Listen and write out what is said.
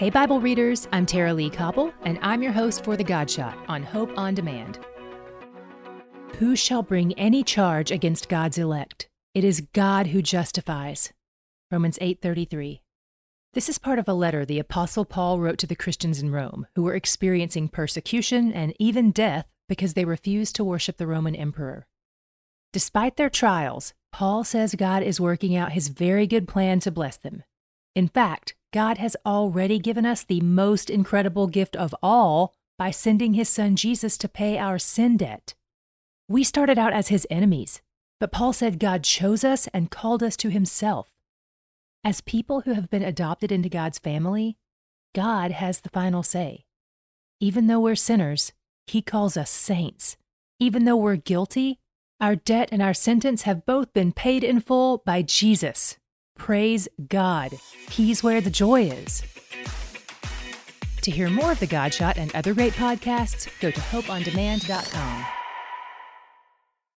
Hey, Bible readers, I'm Tara-Leigh Cobble, and I'm your host for The God Shot on Hope on Demand. Who shall bring any charge against God's elect? It is God who justifies. Romans 8:33. This is part of a letter the apostle Paul wrote to the Christians in Rome who were experiencing persecution and even death because they refused to worship the Roman emperor. Despite their trials, Paul says God is working out his very good plan to bless them. In fact, God has already given us the most incredible gift of all by sending his son Jesus to pay our sin debt. We started out as his enemies, but Paul said God chose us and called us to himself. As people who have been adopted into God's family, God has the final say. Even though we're sinners, he calls us saints. Even though we're guilty, our debt and our sentence have both been paid in full by Jesus. Praise God. He's where the joy is. To hear more of The God Shot and other great podcasts, go to hopeondemand.com.